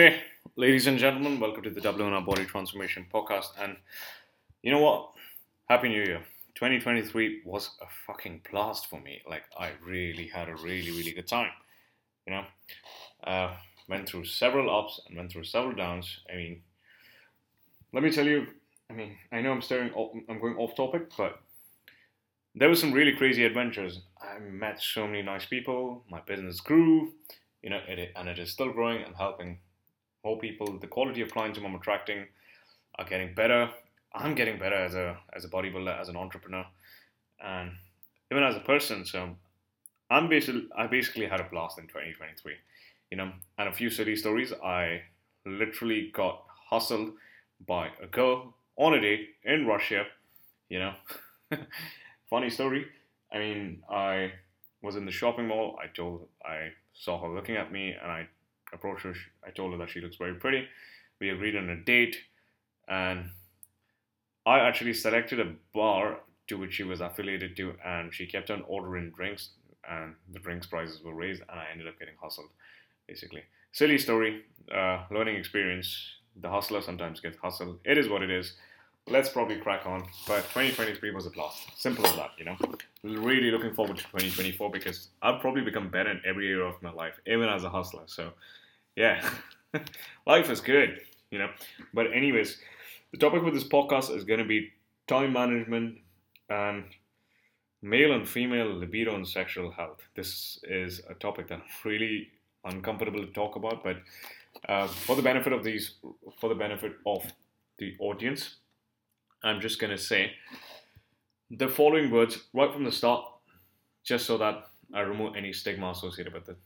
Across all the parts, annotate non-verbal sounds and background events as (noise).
Okay, ladies and gentlemen, welcome to the Doubling Our Body Transformation Podcast. And you know what? Happy New Year. 2023 was a fucking blast for me. Like, I really had a really, really good time. You know, uh, went through several ups and went through several downs. I mean, let me tell you. I mean, I know I'm staring. I'm going off topic, but there were some really crazy adventures. I met so many nice people. My business grew. You know, it, and it is still growing and helping more people. The quality of clients whom I'm attracting are getting better. I'm getting better as a as a bodybuilder, as an entrepreneur, and even as a person. So I'm basically I basically had a blast in 2023. You know, and a few silly stories. I literally got hustled by a girl on a date in Russia. You know, (laughs) funny story. I mean, I was in the shopping mall. I told I saw her looking at me, and I approached her. I told her that she looks very pretty. We agreed on a date, and I actually selected a bar to which she was affiliated to, and she kept on ordering drinks, and the drinks prices were raised, and I ended up getting hustled, basically. Silly story, uh, learning experience. The hustler sometimes gets hustled. It is what it is. Let's probably crack on. But 2023 was a blast. Simple as that, you know. Really looking forward to 2024 because I've probably become better in every area of my life, even as a hustler. So, yeah, (laughs) life is good, you know. But anyways, the topic for this podcast is going to be time management and male and female libido and sexual health. This is a topic that I'm really uncomfortable to talk about, but uh, for the benefit of these, for the benefit of the audience, I'm just going to say the following words right from the start, just so that I remove any stigma associated with it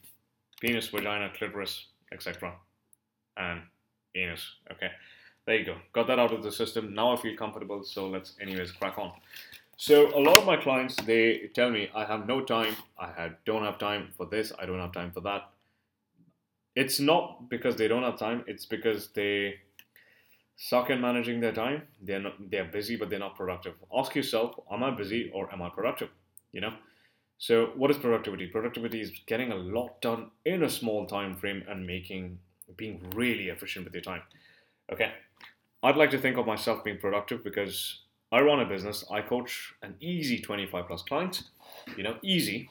penis, vagina, clitoris, etc. And anus. Okay. There you go. Got that out of the system. Now I feel comfortable, so let's anyways crack on. So a lot of my clients they tell me I have no time, I have, don't have time for this, I don't have time for that. It's not because they don't have time, it's because they suck in managing their time. They're not, they're busy but they're not productive. Ask yourself, am I busy or am I productive? You know? So what is productivity? Productivity is getting a lot done in a small time frame and making being really efficient with your time. Okay. I'd like to think of myself being productive because I run a business. I coach an easy 25 plus clients, you know, easy,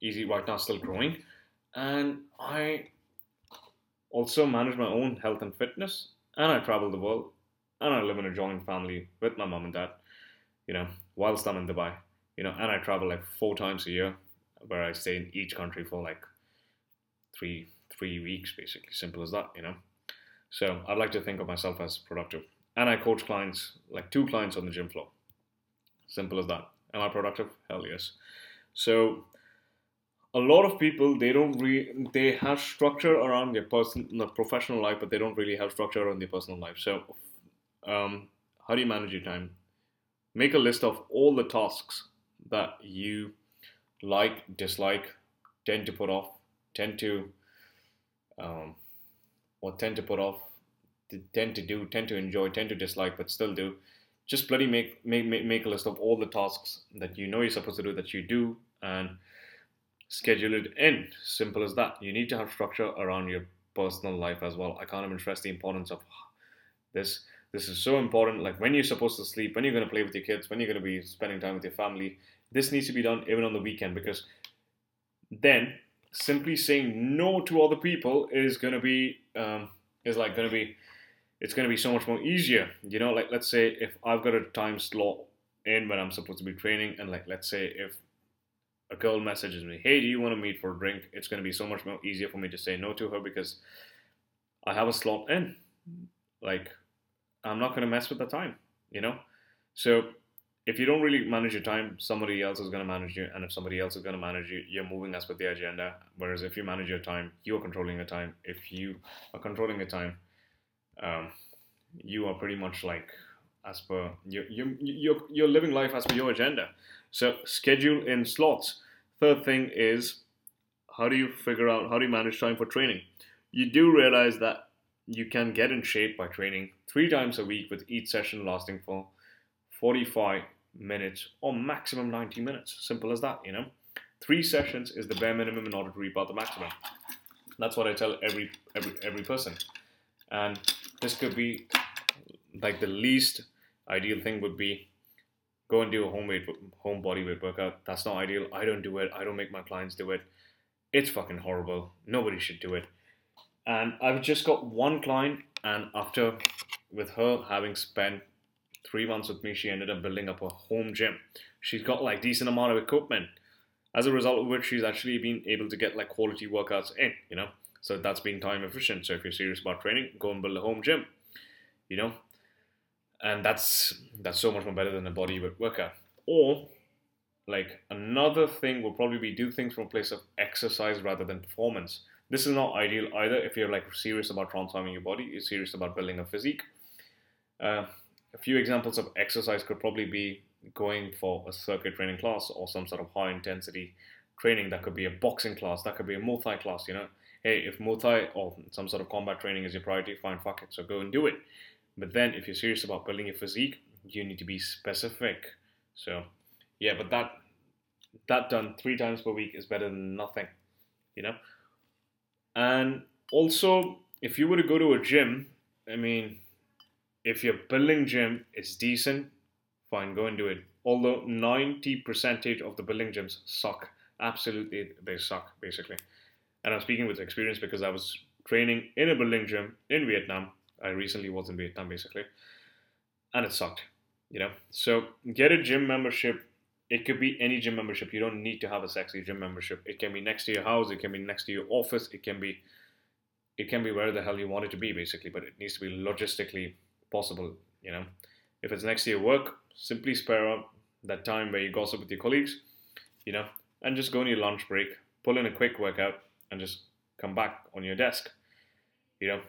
easy right now, still growing. And I also manage my own health and fitness, and I travel the world, and I live in a joint family with my mom and dad, you know, whilst I'm in Dubai, you know, and I travel like four times a year where I stay in each country for like three, three weeks, basically. Simple as that, you know. So I'd like to think of myself as productive. And I coach clients, like two clients on the gym floor. Simple as that. Am I productive? Hell yes. So a lot of people they don't re- they have structure around their personal professional life, but they don't really have structure around their personal life. So um, how do you manage your time? Make a list of all the tasks that you like, dislike, tend to put off, tend to um, or tend to put off, tend to do, tend to enjoy, tend to dislike, but still do. Just bloody make make make a list of all the tasks that you know you're supposed to do that you do and schedule it in. Simple as that. You need to have structure around your personal life as well. I can't even stress the importance of this. This is so important. Like when you're supposed to sleep, when you're going to play with your kids, when you're going to be spending time with your family. This needs to be done even on the weekend because then simply saying no to other people is going to be um, is like going to be it's going to be so much more easier you know like let's say if i've got a time slot in when i'm supposed to be training and like let's say if a girl messages me hey do you want to meet for a drink it's going to be so much more easier for me to say no to her because i have a slot in like i'm not going to mess with the time you know so if you don't really manage your time, somebody else is going to manage you, and if somebody else is going to manage you, you're moving as per the agenda. Whereas if you manage your time, you are controlling your time. If you are controlling your time, um, you are pretty much like as per you you you're, you're living life as per your agenda. So schedule in slots. Third thing is how do you figure out how do you manage time for training? You do realize that you can get in shape by training three times a week with each session lasting for 45 minutes or maximum 90 minutes. Simple as that, you know. Three sessions is the bare minimum in order to reap out the maximum. That's what I tell every every every person. And this could be like the least ideal thing would be go and do a home home body weight workout. That's not ideal. I don't do it. I don't make my clients do it. It's fucking horrible. Nobody should do it. And I've just got one client, and after with her having spent three months with me, she ended up building up a home gym. She's got like decent amount of equipment. As a result of which she's actually been able to get like quality workouts in, you know. So that's been time efficient. So if you're serious about training, go and build a home gym. You know? And that's that's so much more better than a body workout. Or like another thing will probably be do things from a place of exercise rather than performance. This is not ideal either if you're like serious about transforming your body, you're serious about building a physique. Uh, a few examples of exercise could probably be going for a circuit training class or some sort of high intensity training. That could be a boxing class, that could be a Muay Thai class, you know. Hey, if Muay Thai or some sort of combat training is your priority, fine, fuck it. So go and do it. But then if you're serious about building your physique, you need to be specific. So yeah, but that that done three times per week is better than nothing, you know. And also, if you were to go to a gym, I mean, if your building gym is decent, fine, go and do it. Although 90 percentage of the building gyms suck. Absolutely, they suck, basically. And I'm speaking with experience because I was training in a building gym in Vietnam. I recently was in Vietnam, basically. And it sucked, you know? So get a gym membership. It could be any gym membership. You don't need to have a sexy gym membership. It can be next to your house. It can be next to your office. It can be, it can be where the hell you want it to be, basically. But it needs to be logistically possible, you know. If it's next to your work, simply spare up that time where you gossip with your colleagues, you know, and just go on your lunch break, pull in a quick workout, and just come back on your desk, you know.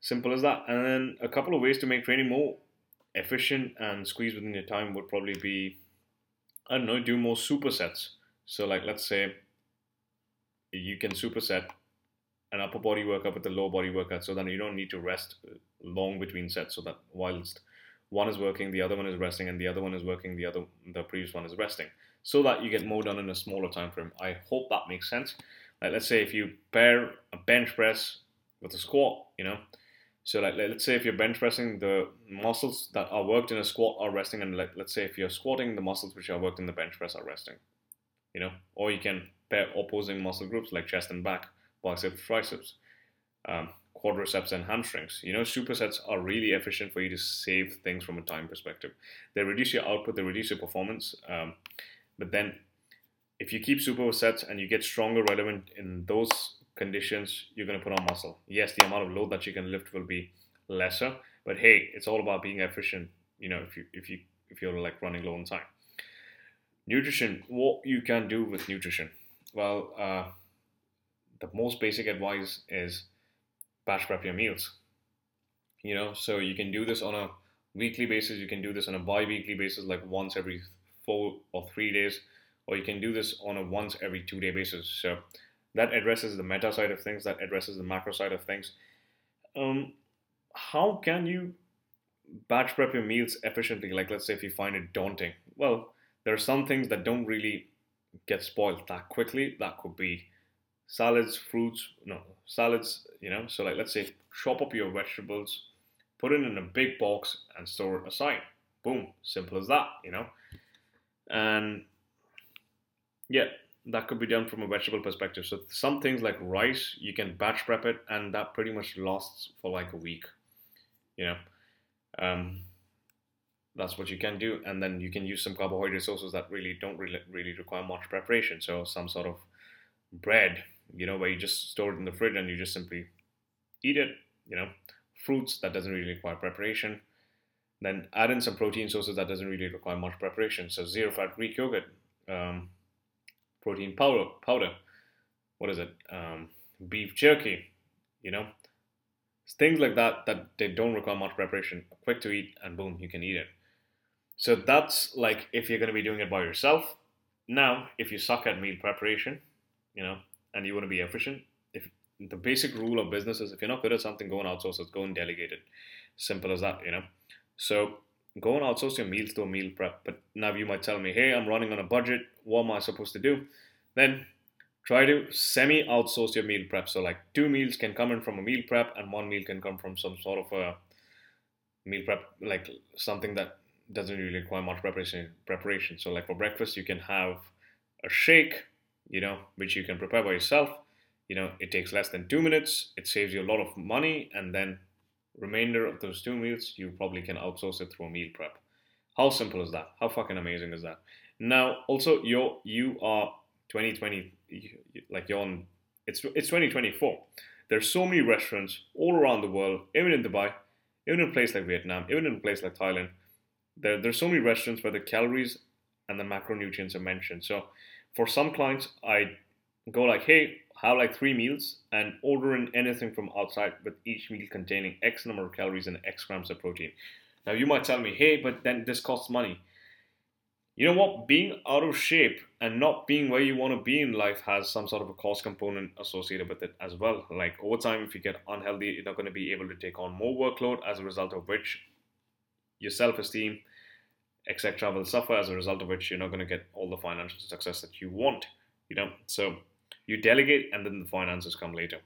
Simple as that. And then a couple of ways to make training more efficient and squeeze within your time would probably be, I don't know, do more supersets. So, like, let's say you can superset an upper body workout with a lower body workout so then you don't need to rest long between sets so that whilst one is working the other one is resting and the other one is working the other the previous one is resting so that you get more done in a smaller time frame i hope that makes sense like let's say if you pair a bench press with a squat you know so like let's say if you're bench pressing the muscles that are worked in a squat are resting and like let's say if you're squatting the muscles which are worked in the bench press are resting you know or you can pair opposing muscle groups like chest and back biceps, triceps, um, quadriceps, and hamstrings. You know, supersets are really efficient for you to save things from a time perspective. They reduce your output, they reduce your performance, um, but then if you keep supersets and you get stronger relevant in those conditions, you're going to put on muscle. Yes, the amount of load that you can lift will be lesser, but hey, it's all about being efficient. You know, if you if you if you're like running low on time. Nutrition, what you can do with nutrition? Well, uh, the most basic advice is batch prep your meals. You know, so you can do this on a weekly basis, you can do this on a bi weekly basis, like once every four or three days, or you can do this on a once every two day basis. So that addresses the meta side of things, that addresses the macro side of things. Um, how can you batch prep your meals efficiently? Like, let's say if you find it daunting, well, there are some things that don't really get spoiled that quickly. That could be salads, fruits, no, salads, you know. So, like, let's say chop up your vegetables, put it in a big box, and store it aside. Boom, simple as that, you know. And yeah, that could be done from a vegetable perspective. So, some things like rice, you can batch prep it, and that pretty much lasts for like a week, you know. Um, that's what you can do and then you can use some carbohydrate sources that really don't really, really require much preparation so some sort of bread you know, where you just store it in the fridge and you just simply eat it, you know, fruits that doesn't really require preparation. Then add in some protein sources that doesn't really require much preparation. So zero fat Greek yogurt, um, protein powder, powder, what is it? Um, beef jerky, you know, things like that that they don't require much preparation, quick to eat, and boom, you can eat it. So that's like if you're going to be doing it by yourself. Now, if you suck at meal preparation, you know, and you want to be efficient, if the basic rule of business is if you're not good at something, go and outsource it, go and delegate it. Simple as that, you know. So go and outsource your meals to a meal prep. But now you might tell me, hey, I'm running on a budget. What am I supposed to do? Then try to semi outsource your meal prep. So like two meals can come in from a meal prep, and one meal can come from some sort of a meal prep, like something that doesn't really require much preparation. Preparation. So like for breakfast, you can have a shake, you know, which you can prepare by yourself. You know, it takes less than two minutes. It saves you a lot of money, and then remainder of those two meals you probably can outsource it through meal prep. How simple is that? How fucking amazing is that? Now, also, you're you are 2020, like you're on. It's it's 2024. There's so many restaurants all around the world, even in Dubai, even in a place like Vietnam, even in a place like Thailand. There, there's so many restaurants where the calories and the macronutrients are mentioned. So, for some clients, I go like, hey, have like three meals and order in anything from outside with each meal containing X number of calories and X grams of protein. Now you might tell me, hey, but then this costs money. You know what? Being out of shape and not being where you want to be in life has some sort of a cost component associated with it as well. Like over time, if you get unhealthy, you're not going to be able to take on more workload, as a result of which your self esteem, etc., will suffer, as a result of which you're not going to get all the financial success that you want. You know, so you delegate and then the finances come later.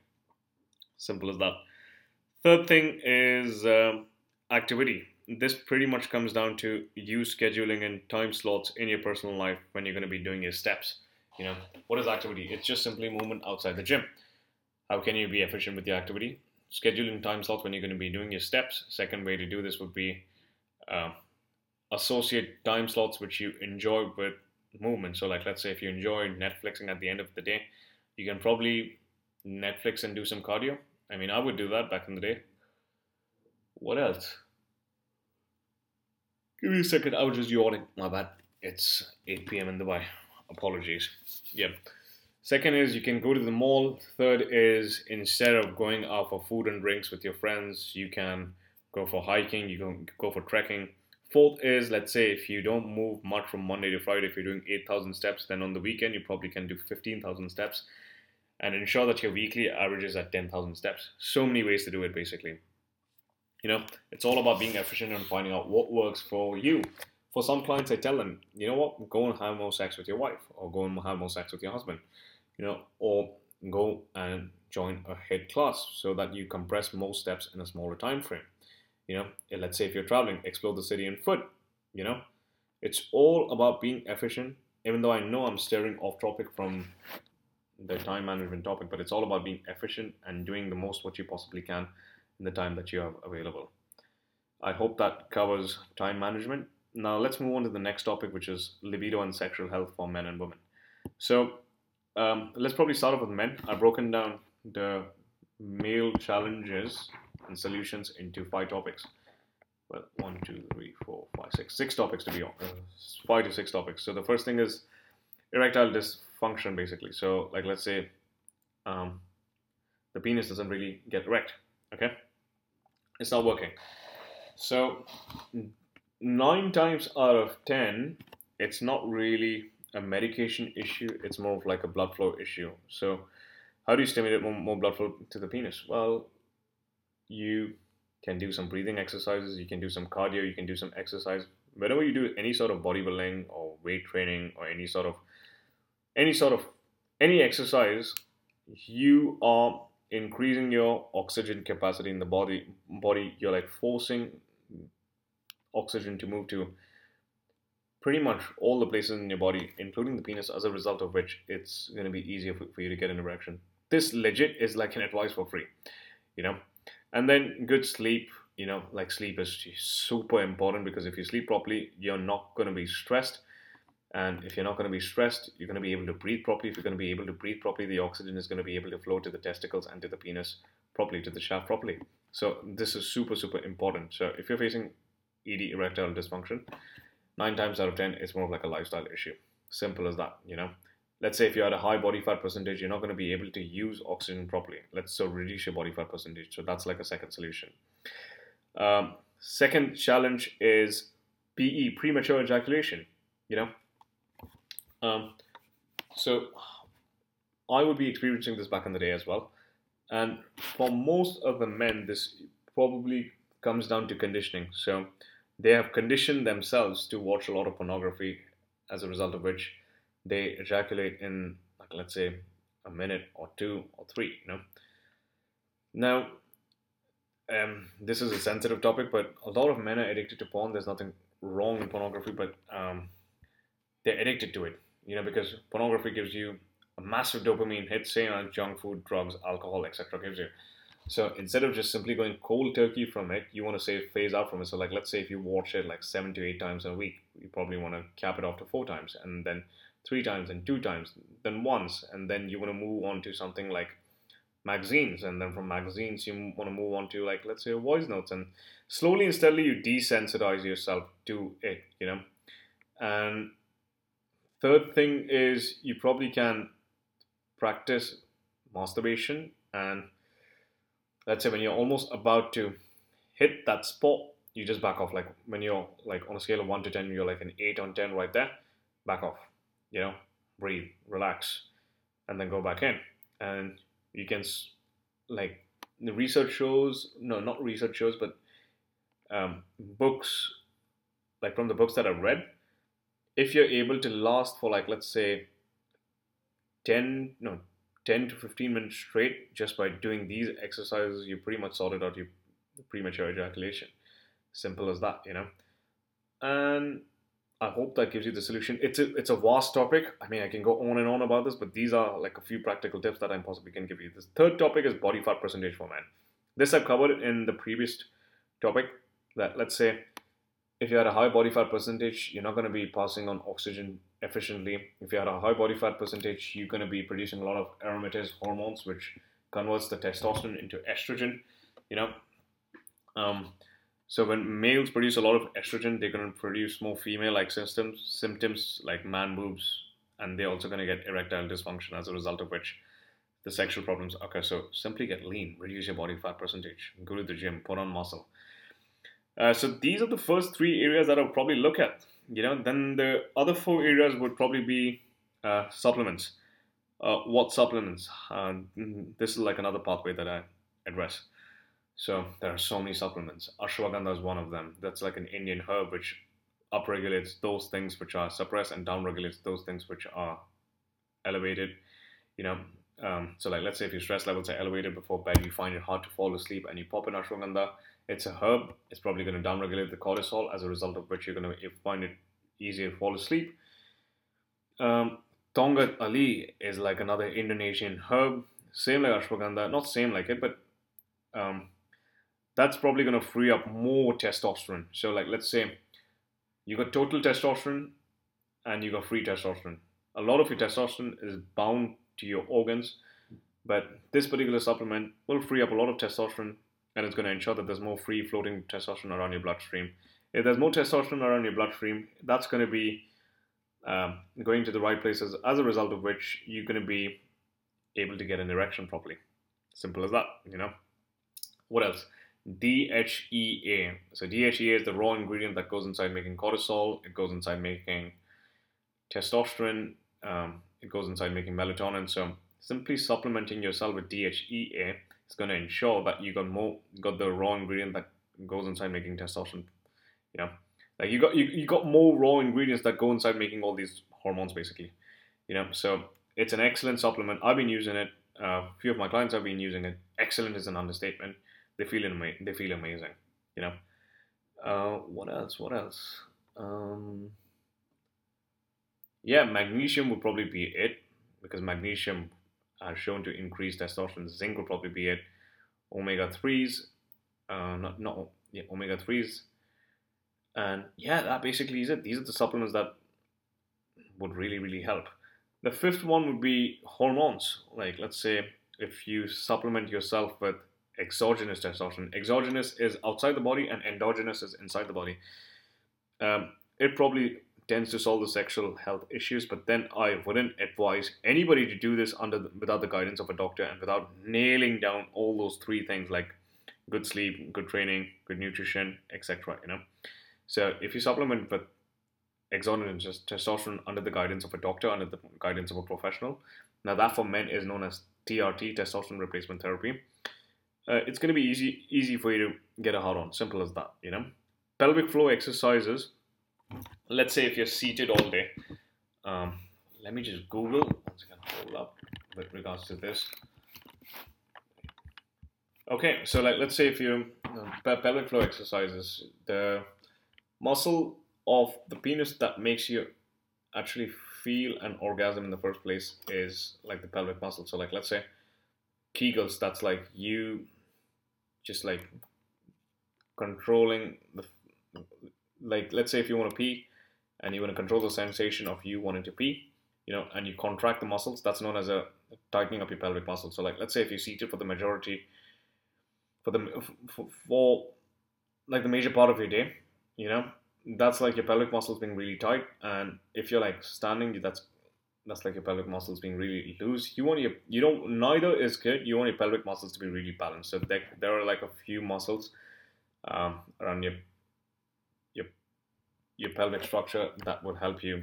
Simple as that. Third thing is uh, activity this pretty much comes down to you scheduling and time slots in your personal life when you're going to be doing your steps. You know, what is activity? It's just simply movement outside the gym. How can you be efficient with your activity? Scheduling time slots when you're going to be doing your steps. Second way to do this would be uh, associate time slots which you enjoy with movement. So, like, let's say if you enjoy Netflixing at the end of the day, you can probably Netflix and do some cardio. I mean, I would do that back in the day. What else? Give me a second. I was just yawning. My bad. It's 8 p.m. in Dubai. Apologies. Yeah. Second is you can go to the mall. Third is instead of going out for food and drinks with your friends, you can go for hiking, you can go for trekking. Fourth is let's say if you don't move much from Monday to Friday, if you're doing 8,000 steps, then on the weekend you probably can do 15,000 steps and ensure that your weekly averages at 10,000 steps. So many ways to do it basically. You know, it's all about being efficient and finding out what works for you. For some clients, I tell them, you know what, go and have more sex with your wife, or go and have more sex with your husband, you know, or go and join a HIIT class so that you compress more steps in a smaller time frame. You know, let's say if you're traveling, explore the city on foot. You know, it's all about being efficient. Even though I know I'm steering off topic from the time management topic, but it's all about being efficient and doing the most what you possibly can in the time that you have available. I hope that covers time management. Now let's move on to the next topic, which is libido and sexual health for men and women. So um, let's probably start off with men. I've broken down the male challenges and solutions into five topics. Well, one, two, three, four, five, six, six topics to be on. Five to six topics. So the first thing is erectile dysfunction, basically. So, like, let's say um, the penis doesn't really get erect. Okay, it's not working. So nine times out of ten, it's not really a medication issue. It's more of like a blood flow issue. So how do you stimulate more, more blood flow to the penis? Well, you can do some breathing exercises. You can do some cardio. You can do some exercise. Whenever you do any sort of bodybuilding or weight training or any sort of any sort of any exercise, you are increasing your oxygen capacity in the body body you're like forcing oxygen to move to pretty much all the places in your body including the penis as a result of which it's going to be easier for, for you to get an erection. This legit is like an advice for free you know? And then good sleep you know like sleep is super important because if you sleep properly you're not going to be stressed and if you're not going to be stressed, you're going to be able to breathe properly. If you're going to be able to breathe properly, the oxygen is going to be able to flow to the testicles and to the penis properly, to the shaft properly. So this is super, super important. So if you're facing ED, erectile dysfunction, nine times out of ten, it's more of like a lifestyle issue. Simple as that, you know. Let's say if you're at a high body fat percentage, you're not going to be able to use oxygen properly. Let's so reduce your body fat percentage. So that's like a second solution. Um, second challenge is PE, premature ejaculation. You know, um, so I would be experiencing this back in the day as well. And for most of the men, this probably comes down to conditioning. So they have conditioned themselves to watch a lot of pornography, as a result of which they ejaculate in, like, let's say, a minute or two or three. You know. Now, um, this is a sensitive topic, but a lot of men are addicted to porn. There's nothing wrong in pornography, but um, they're addicted to it. You know, because pornography gives you a massive dopamine hit, same as junk food, drugs, alcohol, etc. gives you. So instead of just simply going cold turkey from it, you want to say phase out from it. So like let's say if you watch it like seven to eight times a week, you probably want to cap it off to four times, and then three times, and two times, then once, and then you want to move on to something like magazines, and then from magazines you want to move on to like let's say voice notes, and slowly and steadily you desensitize yourself to it, you know. And third thing is you probably can practice masturbation and let's say when you're almost about to hit that spot, you just back off. Like when you're like on a scale of one to ten, you're like an eight on ten right there. Back off. You know, breathe, relax, and then go back in. And you can like the research shows, no, not research shows, but um, books, like from the books that I've read, if you're able to last for like let's say 10 no 10 to 15 minutes straight just by doing these exercises you pretty much sorted out your premature ejaculation. Simple as that you know? And i hope that gives you the solution. It's a it's a vast topic. I mean i can go on and on about this but these are like a few practical tips that i possibly can give you. This third topic is body fat percentage for men. This i've covered in the previous topic that let's say if you had a high body fat percentage you're not going to be passing on oxygen efficiently. If you have a high body fat percentage, you're going to be producing a lot of aromatase hormones, which converts the testosterone into estrogen. You know, um, so when males produce a lot of estrogen, they're going to produce more female-like symptoms, symptoms like man boobs, and they're also going to get erectile dysfunction as a result of which the sexual problems occur. So simply get lean, reduce your body fat percentage, go to the gym, put on muscle. Uh, so these are the first three areas that I'll probably look at you know, then the other four areas would probably be uh, supplements. Uh, what supplements? Uh, this is like another pathway that I address. So there are so many supplements. Ashwagandha is one of them. That's like an Indian herb which upregulates those things which are suppressed and downregulates those things which are elevated. You know, um, so like let's say if your stress levels are elevated before bed, you find it hard to fall asleep, and you pop in ashwagandha it's a herb. It's probably going to downregulate the cortisol, as a result of which you're going to find it easier to fall asleep. Um, Ali is like another Indonesian herb, same like ashwagandha, not same like it, but um, that's probably going to free up more testosterone. So, like, let's say you got total testosterone and you got free testosterone. A lot of your testosterone is bound to your organs, but this particular supplement will free up a lot of testosterone and it's going to ensure that there's more free floating testosterone around your bloodstream. If there's more testosterone around your bloodstream, that's going to be um, going to the right places, as a result of which you're going to be able to get an erection properly. Simple as that, you know. What else? DHEA. So DHEA is the raw ingredient that goes inside making cortisol. It goes inside making testosterone. Um, it goes inside making melatonin. So simply supplementing yourself with DHEA is going to ensure that you got more got the raw ingredient that goes inside making testosterone. You know, like you got you, you got more raw ingredients that go inside making all these hormones basically. You know, so it's an excellent supplement. I've been using it. A few of my clients have been using it. Excellent is an understatement. They feel ama- they feel amazing. You know. Uh, what else? What else? Um, yeah, magnesium would probably be it because magnesium are shown to increase testosterone. Zinc will probably be it. Omega threes, uh, not not yeah, omega threes, and yeah, that basically is it. These are the supplements that would really really help. The fifth one would be hormones. Like let's say if you supplement yourself with exogenous testosterone. Exogenous is outside the body, and endogenous is inside the body. Um, it probably tends to solve the sexual health issues, but then I wouldn't advise anybody to do this under the, without the guidance of a doctor and without nailing down all those three things like good sleep, good training, good nutrition, etc. You know, so if you supplement with exogenous testosterone under the guidance of a doctor, under the guidance of a professional, now that for men is known as TRT, testosterone replacement therapy. Uh, it's going to be easy easy for you to get a hard on. Simple as that. You know, pelvic floor exercises let's say if you're seated all day, um, let me just Google. Once again, hold up. with regards to this. Okay, so like let's say if you uh, pelvic floor exercises, the muscle of the penis that makes you actually feel an orgasm in the first place is like the pelvic muscle. So like let's say Kegels, that's like you just like controlling the like let's say if you want to pee and you want to control the sensation of you wanting to pee, you know, and you contract the muscles, that's known as a tightening up your pelvic muscle. So like let's say if you're seated for the majority for the for, for like the major part of your day, you know, that's like your pelvic muscles being really tight, and if you're like standing, that's that's like your pelvic muscles being really loose. You want your you don't neither is good. You want your pelvic muscles to be really balanced. So there, there are like a few muscles um, around your your pelvic structure that would help you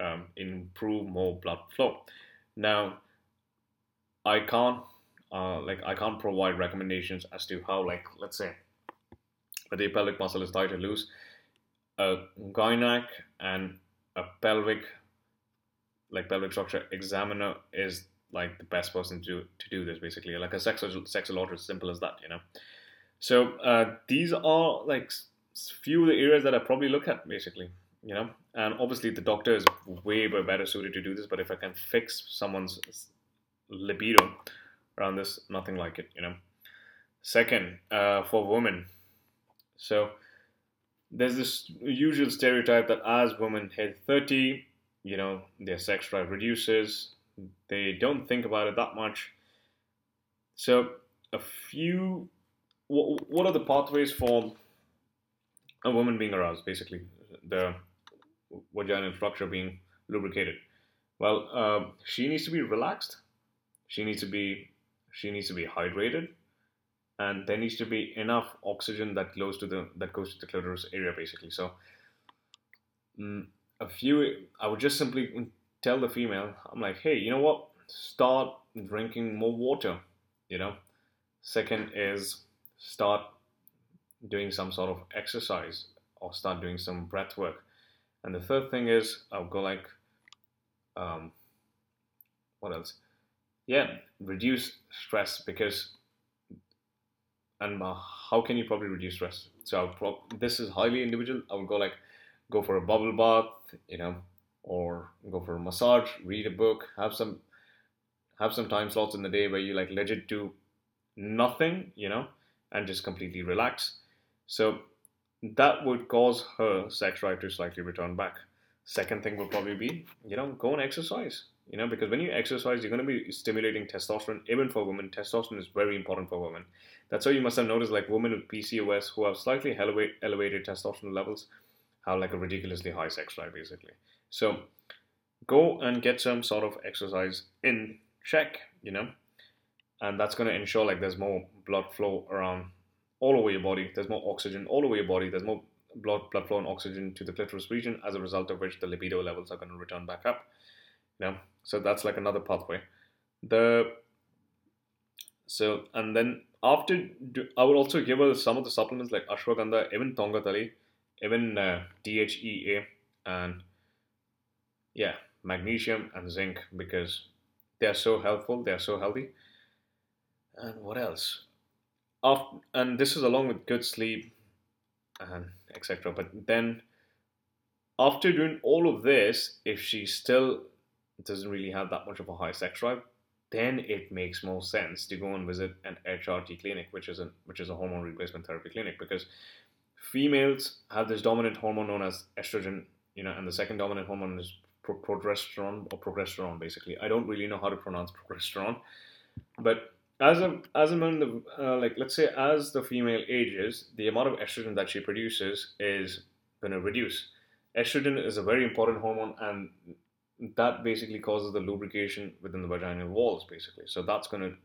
um, improve more blood flow. Now, I can't uh, like I can't provide recommendations as to how like let's say your pelvic muscle is tight or loose. A gynec and a pelvic like pelvic structure examiner is like the best person to to do this basically like a sexologist sexologist simple as that you know so uh, these are like few of the areas that I probably look at basically you know and obviously the doctor is way better suited to do this but if I can fix someone's libido around this, nothing like it, you know. Second, uh, for women, so there's this usual stereotype that as women hit 30, you know, their sex drive reduces. They don't think about it that much. So, a few, what, what are the pathways for a woman being aroused, basically? The vaginal structure being lubricated. Well, uh, she needs to be relaxed. She needs to be she needs to be hydrated and there needs to be enough oxygen that goes to the that goes to the clitoris area basically so mm, a few i would just simply tell the female i'm like hey you know what start drinking more water you know second is start doing some sort of exercise or start doing some breath work and the third thing is i'll go like um, what else yeah, reduce stress because, and uh, how can you probably reduce stress? So pro- this is highly individual. I would go like, go for a bubble bath, you know, or go for a massage, read a book, have some, have some time slots in the day where you like legit do nothing, you know, and just completely relax. So that would cause her sex drive to slightly return back. Second thing would probably be, you know, go and exercise you know because when you exercise you're going to be stimulating testosterone even for women. Testosterone is very important for women. That's why you must have noticed like women with pcos who have slightly elevate, elevated testosterone levels have like a ridiculously high sex drive basically. So go and get some sort of exercise in check you know and that's going to ensure like there's more blood flow around all over your body. There's more oxygen all over your body. There's more blood blood flow and oxygen to the clitoris region as a result of which the libido levels are going to return back up. You know? So that's like another pathway. The so and then after i would also give her some of the supplements like ashwagandha even tongkat ali even uh, dhea and yeah magnesium and zinc because they are so helpful they are so healthy. And what else after, and this is along with good sleep and etc but then after doing all of this if she still doesn't really have that much of a high sex drive, then it makes more sense to go and visit an HRT clinic, which is a which is a hormone replacement therapy clinic, because females have this dominant hormone known as estrogen, you know, and the second dominant hormone is pro- progesterone or progesterone. Basically, I don't really know how to pronounce (laughs) progesterone, but as a as a man, uh, like let's say as the female ages, the amount of estrogen that she produces is going to reduce. Estrogen is a very important hormone, and that basically causes the lubrication within the vaginal walls, basically. So that's going to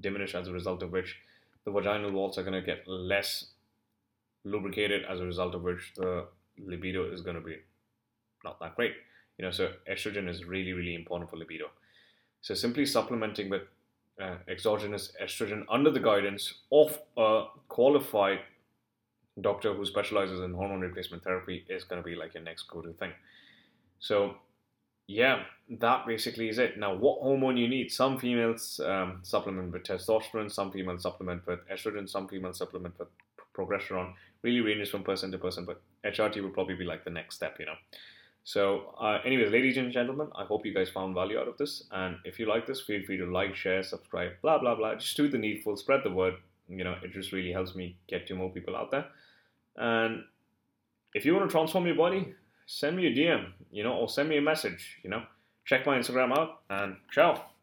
diminish as a result of which the vaginal walls are going to get less lubricated, as a result of which the libido is going to be not that great. You know, so estrogen is really, really important for libido. So simply supplementing with uh, exogenous estrogen under the guidance of a qualified doctor who specializes in hormone replacement therapy is going to be like your next go-to thing. So yeah, that basically is it. Now, what hormone you need? Some females um, supplement with testosterone, some females supplement with estrogen, some females supplement with progesterone. Really ranges from person to person, but HRT would probably be like the next step, you know. So, uh, anyways, ladies and gentlemen, I hope you guys found value out of this. And if you like this, feel free to like, share, subscribe, blah, blah, blah. Just do the needful, spread the word. You know, it just really helps me get to more people out there. And if you want to transform your body, send me a DM, you know, or send me a message, you know. Check my Instagram out and ciao.